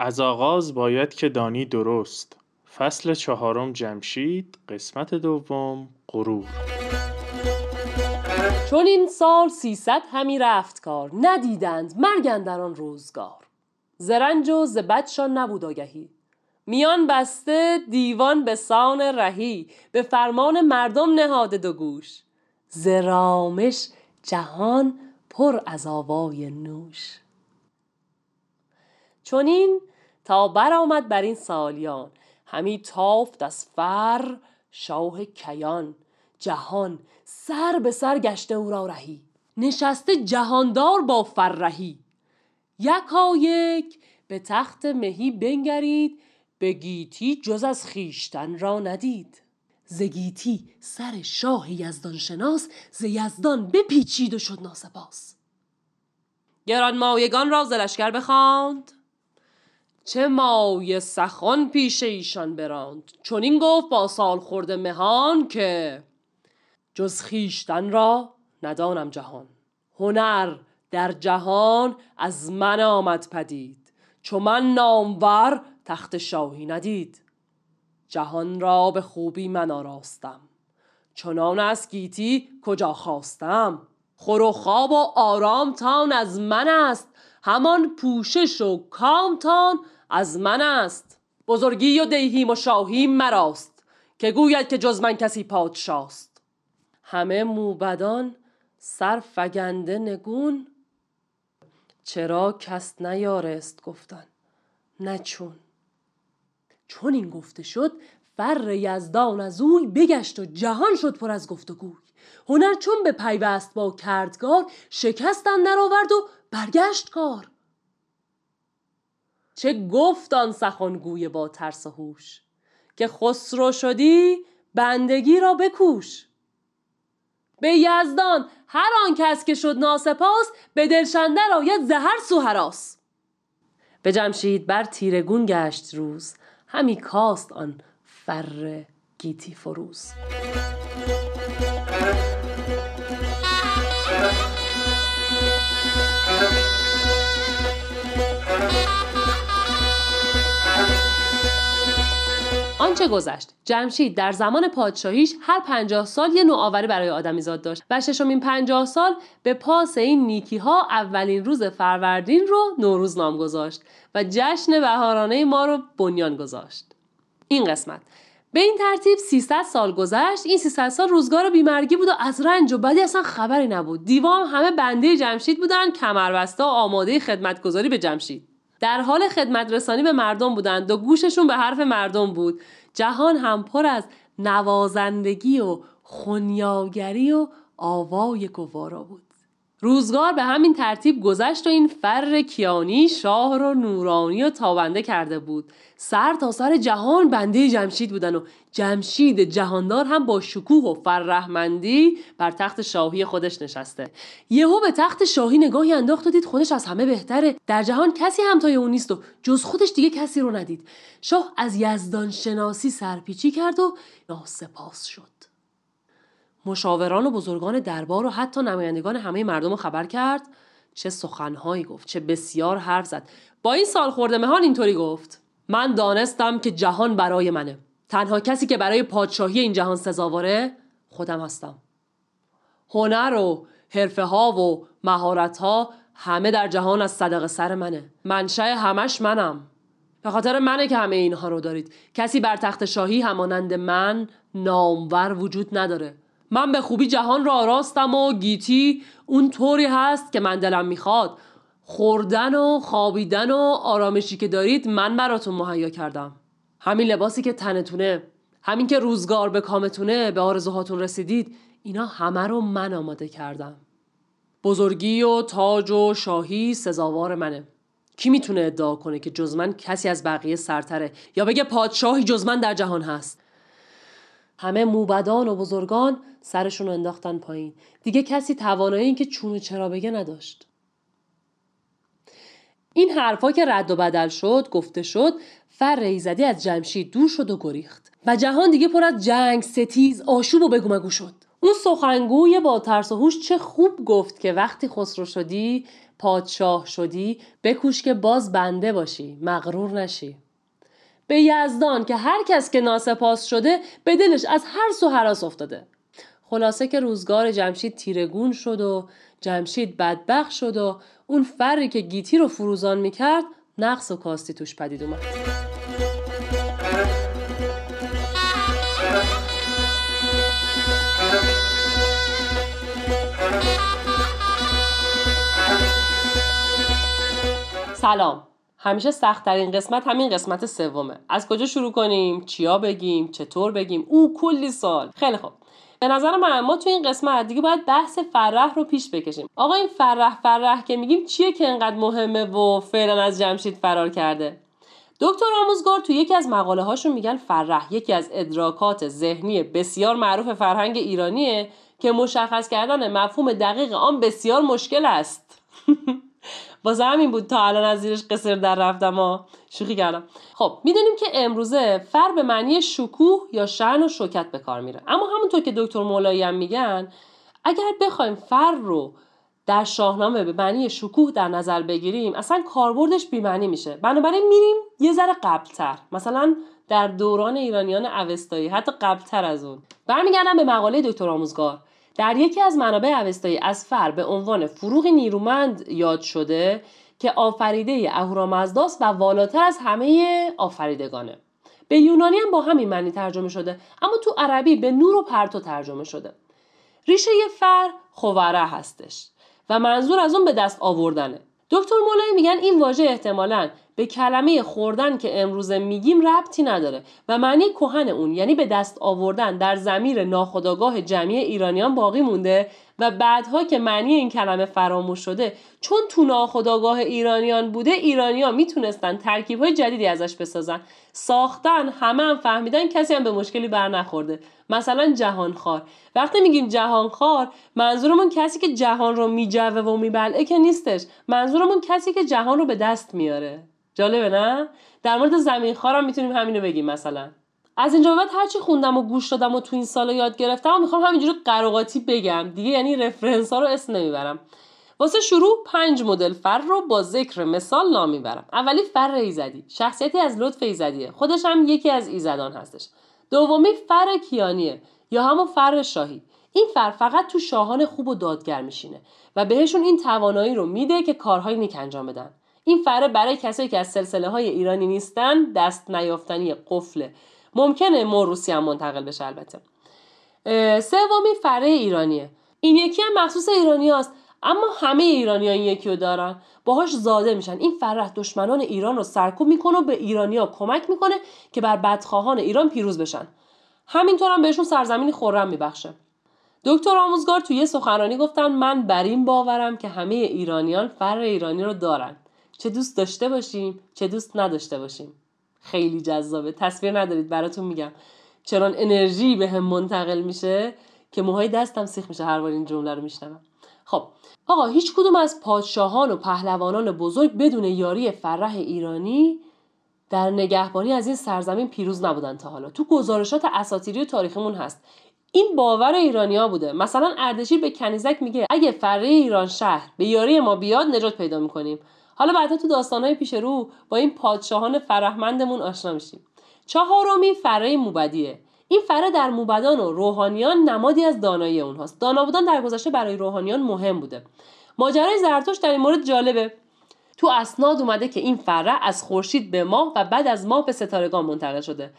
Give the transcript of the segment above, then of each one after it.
از آغاز باید که دانی درست. فصل چهارم جمشید قسمت دوم غرور. چون این سال سیصد همی رفت کار ندیدند مرگ در آن روزگار. زرنج و ز بدشان نبود آگهی. میان بسته دیوان به سان رهی به فرمان مردم نهاده دو گوش. ز رامش جهان پر از آوای نوش. چنین تا برآمد بر این سالیان. همی تافت از فر شاه کیان. جهان سر به سر گشته او را رهی. نشسته جهاندار با فرهی یکایک به تخت مهی بنگرید به گیتی جز از خویشتن را ندید. ز گیتی سر شاه یزدان شناس ز یزدان بپیچید و شد ناسپاس. گرانمایگان را ز لشکر بخواند. چه مایه سخن پیش ایشان براند؟ چنین گفت با سال خورده مهان که جز خویشتن را ندانم جهان. هنر در جهان از من آمد پدید چو من نامور تخت شاهی ندید. جهان را به خوبی من آراستم چنان از گیتی کجا خواستم. خور و خواب و آرام تان از من است همان پوشش و کامتان از من است. بزرگی و دیهیم و شاهی مراست که گوید که جز من کسی پادشاست. همه موبدان سر فگنده نگون. چرا کس نیارست گفتن؟ نه چون. چون این گفته شد فر یزدان از اوی بگشت و جهان شد پر از گفت و گوی. هنر چون به پیوست با کردگار شکست اندر آورد و برگشت کار. چه گفت آن سخنگوی با ترس و هوش؟ که خسرو شدی بندگی را بکوش. به یزدان هر آن کس که شد ناسپاس به دلشندر آید زهر سو هراس. به جمشید بر تیرگون گشت روز همی کاست آن فر گیتی فروز. آنچه گذشت؟ جمشید در زمان پادشاهیش هر پنجاه سال یه نوآوری برای آدمیزاد داشت و ششمین پنجاه سال به پاس این نیکی ها اولین روز فروردین رو نوروز نام گذاشت و جشن بهارانه ما رو بنیان گذاشت. این قسمت. به این ترتیب 300 سال گذشت. این 300 سال روزگار بیمرگی بود و از رنج و بدی اصلا خبری نبود. دیوام همه بنده جمشید بودن کمربسته و آماده خدمتگذاری به جمشید. در حال خدمت رسانی به مردم بودند و گوششون به حرف مردم بود. جهان هم پر از نوازندگی و خونیاگری و آوای گوارا بود. روزگار به همین ترتیب گذشت و این فر کیانی شاه رو نورانی و تابنده کرده بود. سر تا سر جهان بنده جمشید بودن و جمشید جهاندار هم با شکوه و فرهمندی بر تخت شاهی خودش نشسته. یهو به تخت شاهی نگاهی انداخت و دید خودش از همه بهتره. در جهان کسی همتای اون نیست و جز خودش دیگه کسی رو ندید. شاه از یزدان شناسی سرپیچی کرد و ناسپاس شد. مشاوران و بزرگان دربار و حتی نمایندگان همه مردم رو خبر کرد. چه سخنهایی گفت چه بسیار حرف زد. با این سال خورده مهان اینطوری گفت. من دانستم که جهان برای منه. تنها کسی که برای پادشاهی این جهان سزاواره خودم هستم. هنر و حرفه ها و مهارت ها همه در جهان از صدق سر منه. منشأ همش منم. به خاطر منه که همه اینها رو دارید. کسی بر تخت شاهی همانند من نامور وجود نداره. من به خوبی جهان را آراستم و گیتی اون طوری هست که من دلم می‌خواد. خوردن و خوابیدن و آرامشی که دارید من براتون مهیا کردم. همین لباسی که تنتونه همین که روزگار به کامتونه به آرزوهاتون رسیدید اینا همه رو من آماده کردم. بزرگی و تاج و شاهی سزاوار منه. کی می‌تونه ادعا کنه که جز من کسی از بقیه سرتره؟ یا بگه پادشاهی جز من در جهان هست؟ همه موبدان و بزرگان سرشون رو انداختن پایین. دیگه کسی توانایی این که چون چرا بگه نداشت. این حرفا که رد و بدل شد گفته شد فر ایزدی از جمشید دور شد و گریخت. و جهان دیگه پر از جنگ ستیز آشوب و بگو شد. اون سخنگوی با ترس و هوش چه خوب گفت که وقتی خسرو شدی پادشاه شدی بکوش که باز بنده باشی مغرور نشی. به یزدان که هر کس که ناسپاس شده به دلش از هر سو حراس افتاده. خلاصه که روزگار جمشید تیرگون شد و جمشید بدبخ شد و اون فری که گیتی رو فروزان می‌کرد نقص و کاستی توش پدید اومد. سلام. همیشه سخت ترین قسمت همین قسمت سومه. از کجا شروع کنیم؟ چیا بگیم؟ چطور بگیم؟ او کلی سال خیلی خوب. به نظر من ما تو این قسمت دیگه باید بحث فرح رو پیش بکشیم. آقا این فرح فرح که میگیم چیه که انقدر مهمه و فعلا از جمشید فرار کرده؟ دکتر آموزگار تو یکی از مقاله هاشون میگن فرح یکی از ادراکات ذهنی بسیار معروف فرهنگ ایرانیه که مشخص کردن مفهوم دقیق آن بسیار مشکل است. واسه همین بود تا الان از زیرش قصر در رفتم ها شوخی کردم. خب می‌دونیم که امروزه فر به معنی شکوه یا شن و شوکت به کار میره. اما همونطور که دکتر مولایی هم میگن اگر بخوایم فر رو در شاهنامه به معنی شکوه در نظر بگیریم اصلا کاربردش بیمعنی میشه. بنابراین میریم یه ذره قبلتر. مثلا در دوران ایرانیان اوستایی حتی قبلتر از اون. برمیگردم به مقاله دکتر آموزگار. در یکی از منابع اوستایی از فر به عنوان فروغ نیرومند یاد شده که آفریده اهورامزداست و والاتر از همه آفریدگانه. به یونانی هم با همین معنی ترجمه شده اما تو عربی به نور و پرتو ترجمه شده. ریشه فر خوره هستش و منظور از اون به دست آوردنه. دکتر مولایی میگن این واژه احتمالا به کلمه خوردن که امروزه میگیم ربطی نداره و معنی کهن اون یعنی به دست آوردن در زمیر ناخداگاه جمعی ایرانیان باقی مونده و بعدها که معنی این کلمه فراموش شده چون تو ناخداگاه ایرانیان بوده ایرانیان می‌تونستن ترکیب های جدیدی ازش بسازن. ساختن همه هم فهمیدن کسی هم به مشکلی بر نخورده. مثلا جهانخوار. وقتی میگیم جهانخوار منظورمون کسی که جهان رو میجوه و میبلعه که نیستش. منظورمون کسی که جهان رو به دست میاره. جالبه نه؟ در مورد زمین خارم می‌تونیم همینو بگیم مثلا. از اینجا بعد هرچی خوندم و گوش دادم و تو این سالا یاد گرفتم و می‌خوام همینجوری قراقاتی بگم. دیگه یعنی رفرنس ها رو اسم نمی‌برم. واسه شروع پنج مدل فر رو با ذکر مثال نام می‌برم. اولی فر ایزدی. شخصیتی از لطف ایزدیه. خودش هم یکی از ایزدان هستش. دومی فر کیانیه. یا همون فر شاهی. این فر فقط تو شاهان خوب و دادگر میشینه و بهشون این توانایی رو میده که کارهای نیک انجام بدن. این فره برای کسایی که از سلسله های ایرانی نیستن دست نیافتنی قفله. ممکنه موروسی هم منتقل بشه البته. سومی فره ایرانیه. این یکی هم مخصوص ایرانی هست اما همه ایرانی ها این یکی رو دارن. باهاش زاده میشن. این فره دشمنان ایران رو سرکوب می‌کنه و به ایرانیا کمک می‌کنه که بر بدخواهان ایران پیروز بشن. همینطور هم بهشون سرزمینی خورم میبخشه. دکتر آموزگار توی سخنرانی گفتن من بر این باورم که همه ایرانیان فر ایرانی رو دارن. چه دوست داشته باشیم چه دوست نداشته باشیم. خیلی جذابه. تصویر ندارید براتون میگم. چرا انرژی به هم منتقل میشه که موهای دستم سیخ میشه هر بار این جمله رو میشنوم. خب آقا هیچ کدوم از پادشاهان و پهلوانان بزرگ بدون یاری فرح ایرانی در نگهبانی از این سرزمین پیروز نبودن تا حالا. تو گزارشات اساطیری و تاریخمون هست. این باور ایرانیا بوده. مثلا اردشیر به کنیزک میگه اگه فره ایران شهر به یاری ما بیاد نجات پیدا می‌کنیم. حالا بعدا تو داستانهای پیش رو با این پادشاهان فرهمندمون آشنا میشیم. چهارمی فره موبدیه. این فره در موبدان و روحانیان نمادی از دانایی اونهاست. دانا بودن در گذشته برای روحانیان مهم بوده. ماجرای زرتوش در این مورد جالبه. تو اسناد اومده که این فره از خورشید به ماه و بعد از ماه به ستارگان منتقل شده.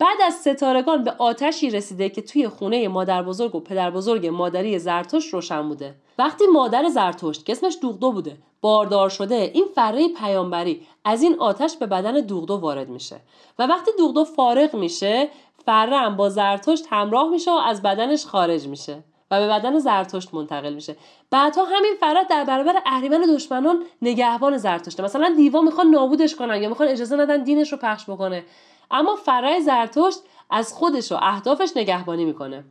بعد از ستارگان به آتشی رسیده که توی خونه مادر بزرگ و پدر بزرگ مادری زرتشت روشن بوده. وقتی مادر زرتشت که اسمش دوغدو بوده باردار شده این فره پیامبری از این آتش به بدن دوغدو وارد میشه. و وقتی دوغدو فارغ میشه فره هم با زرتشت همراه میشه و از بدنش خارج میشه و به بدن زرتشت منتقل میشه. بعدها همین فرات در برابر اهریمن دشمنان نگهبان زرتشته. مثلا دیوا می‌خوان نابودش کنن یا می‌خوان اجازه ندن دینش رو پخش بکنه. اما فرای زرتشت از خودش و اهدافش نگهبانی می‌کنه.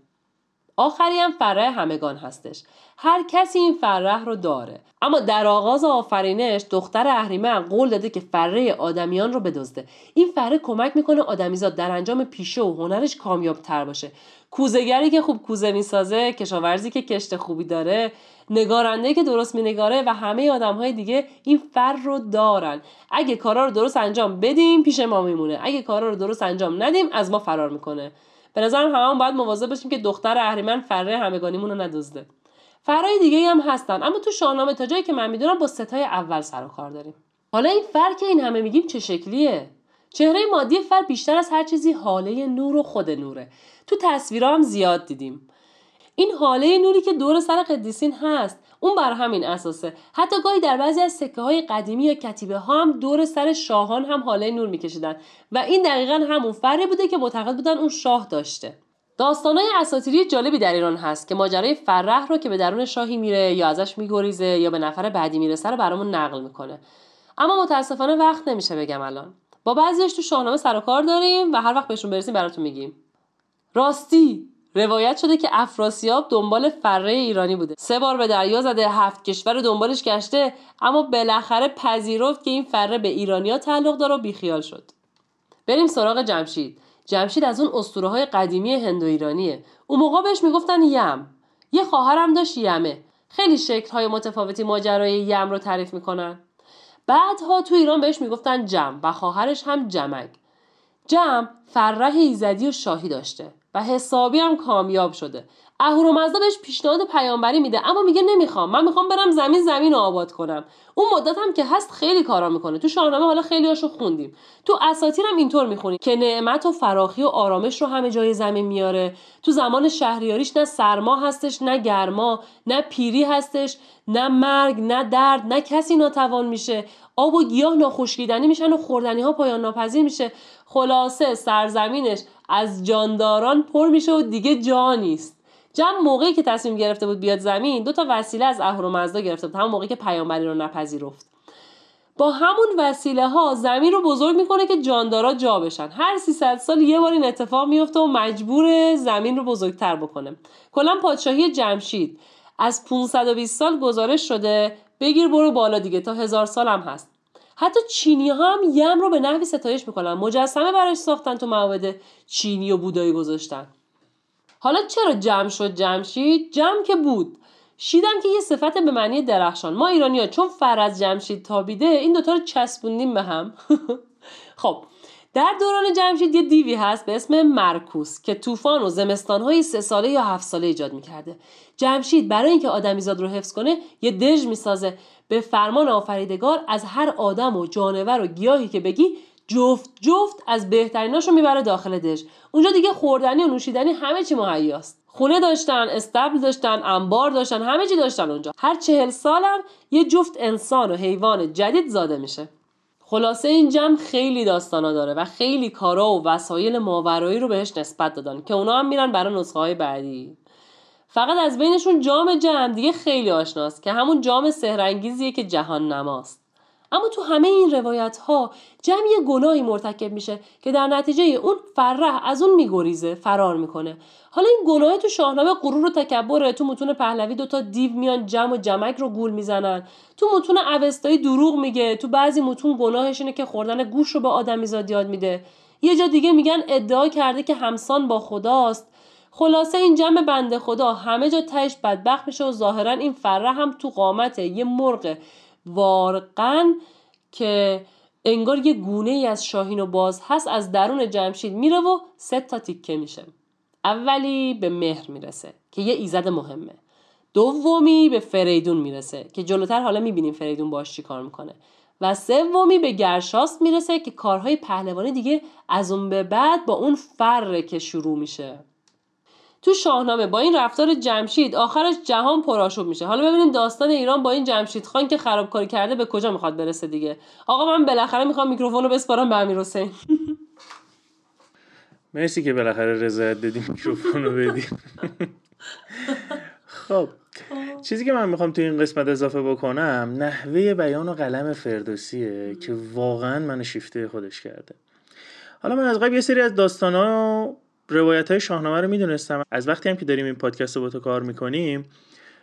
آخری هم فره همگان هستش. هر کسی این فره رو داره. اما در آغاز آفرینش دختر اهریمن قول داده که فره آدمیان رو بدزده. این فره کمک می‌کنه آدمیزاد در انجام پیشه و هنرش کامیاب تر باشه. کوزگری که خوب کوزه می‌سازه کشاورزی که کشت خوبی داره نگارنده که درست مینگاره و همه آدم های دیگه این فر رو دارن. اگه کارا رو درست انجام بدیم پیش ما میمونه. اگه کارا رو درست انجام ندیم از ما فرار می‌کنه. به نظرم همون باید مواظب باشیم که دختر اهریمن فره همگانیمون رو ندزده. فرای دیگه هم هستن اما تو شاهنامه تا جایی که من می‌دونم با ستای اول سر و کار داریم. حالا این فر که این همه میگیم چه شکلیه؟ چهره مادی فر بیشتر از هر چیزی حاله نور و خود نوره. تو تصویرها هم زیاد دیدیم. این حاله نوری که دور سر قدیسین هست اون بر همین اساسه. حتی گاهی در بعضی از سکه های قدیمی یا کتیبه ها هم دور سر شاهان هم حاله نور میکشیدن و این دقیقا همون فری بوده که معتقد بودن اون شاه داشته. داستانهای اساطیری جالبی در ایران هست که ماجرای فرح رو که به درون شاهی میره یا ازش میگریزه یا به نفر بعدی می‌رسه رو برامون نقل می‌کنه. اما متاسفانه وقت نمیشه بگم الان. با بعضیش تو شاهنامه سر و کار داریم و هر وقت بهشون برسیم براتون میگیم. راستی! روایت شده که افراسیاب دنبال فره ایرانی بوده. سه بار به دریا زده هفت کشور دنبالش گشته اما بالاخره پذیرفت که این فره به ایرانیا تعلق داره و بیخیال شد. بریم سراغ جمشید. جمشید از اون اسطوره های قدیمی هندو ایرانیه. اون موقع بهش می‌گفتن یم. یه خواهرم داشت یمه. خیلی شکل های متفاوتی ماجرای یم رو تعریف می‌کنن. بعدها تو ایران بهش می‌گفتن جم و خواهرش هم جمک. جم فرح ایزدی و شاهی داشته. و حسابی هم کامیاب شده. اهورامزدا بهش پیشنهاد پیامبری میده اما میگه نمی‌خوام. من می‌خوام برم زمین زمین رو آباد کنم. اون مدت هم که هست خیلی کارا می‌کنه. تو شاهنامه حالا خیلی هاشو خوندیم. تو اساطیر هم اینطور می‌خونیم که نعمت و فراخی و آرامش رو همه جای زمین میاره. تو زمان شهریاریش نه سرما هستش نه گرما نه پیری هستش نه مرگ نه درد نه کسی ناتوان میشه. آب و گیاه ناخوشیدنی میشن و خوردنی ها پایان ناپذیر میشه. خلاصه سرزمینش از جانداران پر میشه و دیگه جا نیست. جمع موقعی که تصمیم گرفته بود بیاد زمین دو تا وسیله از اهورامزدا گرفته بود همون موقعی که پیامبری رو نپذیرفت. با همون وسیله ها زمین رو بزرگ می‌کنه که جاندارا جا بشن. هر 300 سال یه بار این اتفاق میفته و مجبور زمین رو بزرگتر بکنه. کلا پادشاهی جمشید از 520 سال گزارش شده بگیر برو بالا دیگه تا هزار سال هم هست. حتی چینی ها هم یم رو به نحوی ستایش می‌کنن. مجسمه براش ساختن تو معابد چینی و بودایی گذاشتن. حالا چرا جمع شد جمشید؟ جمع که بود. شیدم که یه صفت به معنی درخشان. ما ایرانی ها چون فر از جمشید تابیده این دوتا رو چسبوندیم به هم. خب در دوران جمشید یه دیوی هست به اسم مرکوس که طوفان و زمستانهای سه ساله یا هفت ساله ایجاد می‌کرده. جمشید برای اینکه آدمیزاد رو حفظ کنه یه دژ می‌سازه. به فرمان آفریدگار از هر آدم و جانور و گیاهی که بگی جفت جفت از بهتریناشو می‌بره داخل دژ. اونجا دیگه خوردنی و نوشیدنی همه چی مهیاست. خونه داشتن استبل داشتن انبار داشتن همه چی داشتن اونجا. هر چهل سالم یه جفت انسان و حیوان جدید زاده میشه. خلاصه این جمع خیلی داستانا داره و خیلی کارا و وسایل ماورایی رو بهش نسبت دادن که اونا هم میرن برای نسخه های بعدی. فقط از بینشون جام جمع دیگه خیلی آشناست که همون جام سهرنگیزیه که جهان نماست. اما تو همه این روایت ها جمع یه گناهی مرتکب میشه که در نتیجه اون فرح از اون میگریزه فرار می‌کنه. حالا این گناه تو شاهنامه غرور و تکبره. تو متون پهلوی دوتا دیو میان جمع و جمک رو گول می‌زنن. تو متون اوستایی دروغ میگه. تو بعضی متون گناهش اینه که خوردن گوش رو به آدمیزاد یاد میده. یه جا دیگه میگن ادعا کرده که همسان با خداست. خلاصه این جمع بنده خدا همه جا تهش بدبخت میشه و ظاهرا این فره هم تو قامت یه مرغ وارقن که انگار یه گونه ای از شاهین و باز هست از درون جمشید میره و سه تا تیکه میشه. اولی به مهر می‌رسه که یه ایزد مهمه. دومی به فریدون می‌رسه که جلوتر حالا می‌بینیم فریدون باش چی کار می‌کنه. و سومی به گرشاست می‌رسه که کارهای پهلوانی دیگه از اون به بعد با اون فره که شروع میشه. تو شاهنامه با این رفتار جمشید آخرش جهان پرآشوب میشه. حالا ببینیم داستان ایران با این جمشید خان که خرابکاری کرده به کجا می‌خواد برسه دیگه. آقا من بالاخره می‌خوام میکروفون رو بسپارم به امیر حسین. مرسی که بالاخره رضایت دادی میکروفون رو بدی. خب چیزی که من می‌خوام تو این قسمت اضافه بکنم نحوه بیان و قلم فردوسیه که واقعا منو شیفته خودش کرده. حالا من از قبل یه سری از داستان روایت های شاهنامه رو می‌دونستم. از وقتی هم که داریم این پادکست رو با تو کار می‌کنیم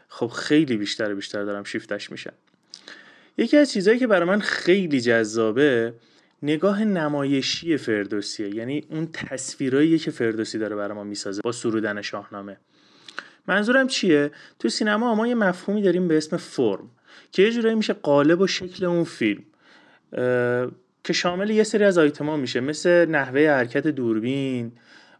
خب خیلی بیشتر و بیشتر دارم شیفتش میشم. یکی از چیزهایی که برای من خیلی جذابه نگاه نمایشی فردوسیه. یعنی اون تصویرایی که فردوسی داره برای ما می‌سازه با سرودن شاهنامه. منظورم چیه؟ تو سینما ما یه مفهومی داریم به اسم فرم که یه جورایی میشه قالب و شکل اون فیلم. که شامل یه سری از آیتما میشه. مثل نحوه حرکت دوربین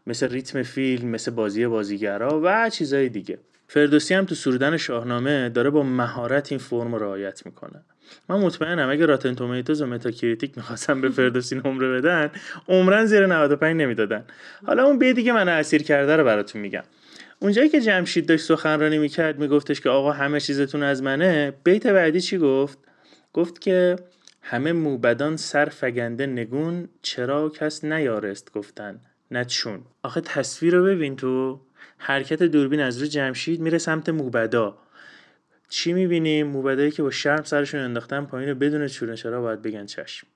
مثل ریتم فیلم مثل بازی بازیگرا و چیزهای دیگه. فردوسی هم تو سرودن شاهنامه داره با مهارت این فرم رو رعایت می‌کنه. من مطمئنم اگه Rotten Tomatoes و Metacritic می‌خواستن به فردوسی نمره بدن عمراً زیر 95 نمی‌دادن. حالا اون بیتی که منو اسیر کرده رو براتون میگم. اونجایی که جمشید داشت سخنرانی می‌کرد میگفتش که آقا همه چیزتون از منه. بیت بعدی چی گفت؟ گفت که همه موبدان سر فگنده نگون چرا کس نیارست گفتن. نه چون. آخه تصویر رو ببین تو. حرکت دوربین از رو جمشید میره سمت موبدا. چی می‌بینیم موبدایی که با شرم سرشون انداختن پایین بدون چونه چرا باید بگن چشم؟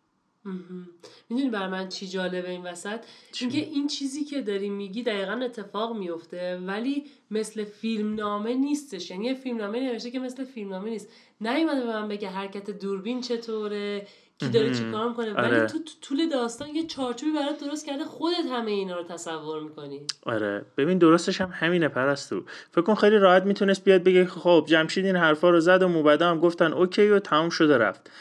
می‌دونی بر من چی جالبه این وسط؟ اینکه این چیزی که داری میگی دقیقا اتفاق میفته ولی مثل فیلم نامه نیستش. یعنی یه فیلم نامه نوشته که مثل فیلم نامه نیست. نیومده به من بگه حرکت دوربین چطوره؟ کی داره چی کار می‌کنه. ولی آره. تو طول داستان یه چارچوبی برات درست کرده خودت همه اینا رو تصور می‌کنی. آره. ببین درستش هم همینه پرستو. فکر کن خیلی راحت می‌تونست بیاد بگه خب جمشید این حرفا رو زد و موبدا هم گفتن اوکی و تمام شده رفت.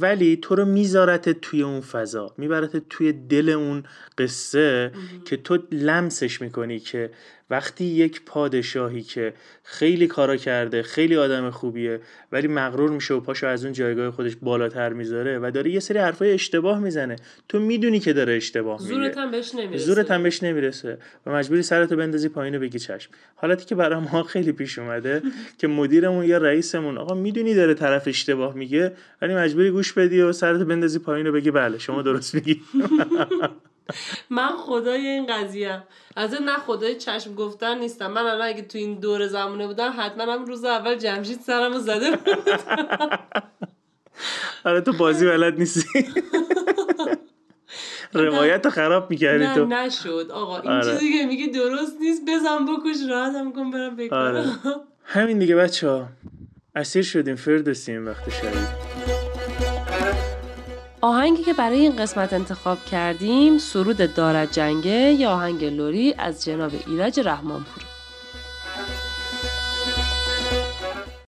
ولی تو رو میذارت توی اون فضا. میبرت توی دل اون قصه که تو لمسش می‌کنی که وقتی یک پادشاهی که خیلی کارا کرده خیلی آدم خوبیه ولی مغرور میشه و پاشو از اون جایگاه خودش بالاتر می‌ذاره و داره یه سری حرفای اشتباه می‌زنه تو می‌دونی که داره اشتباه میگه. زورت هم بهش نمی‌رسه. زورت هم بهش نمی‌رسه و مجبوری سرتو بندازی پایین و بگی چشم. حالتی که برای ما خیلی پیش اومده که مدیرمون یا رئیسمون آقا می‌دونی داره طرف اشتباه میگه ولی مجبوری گوش بدی و سرتو بندازی پایین و بگی بله شما درست میگی. من خدای این قضیه. از نه خدای چشم گفتن نیستم. من الان اگه تو این دور زمانه بودم حتما هم روز اول جمشید سرم رو زده بود. آره تو بازی بلد نیستی. روایت رو خراب می‌کردی تو. نه نشد. آقا این آره. چیزی که میگی درست نیست. بزن بکش راحت هم کن برم بکنم آره. همین دیگه بچه ها اسیر شدیم فردوسیم وقت شدید آهنگی که برای این قسمت انتخاب کردیم سرود دارد جنگه یا آهنگ لوری از جناب ایرج رحمانپور.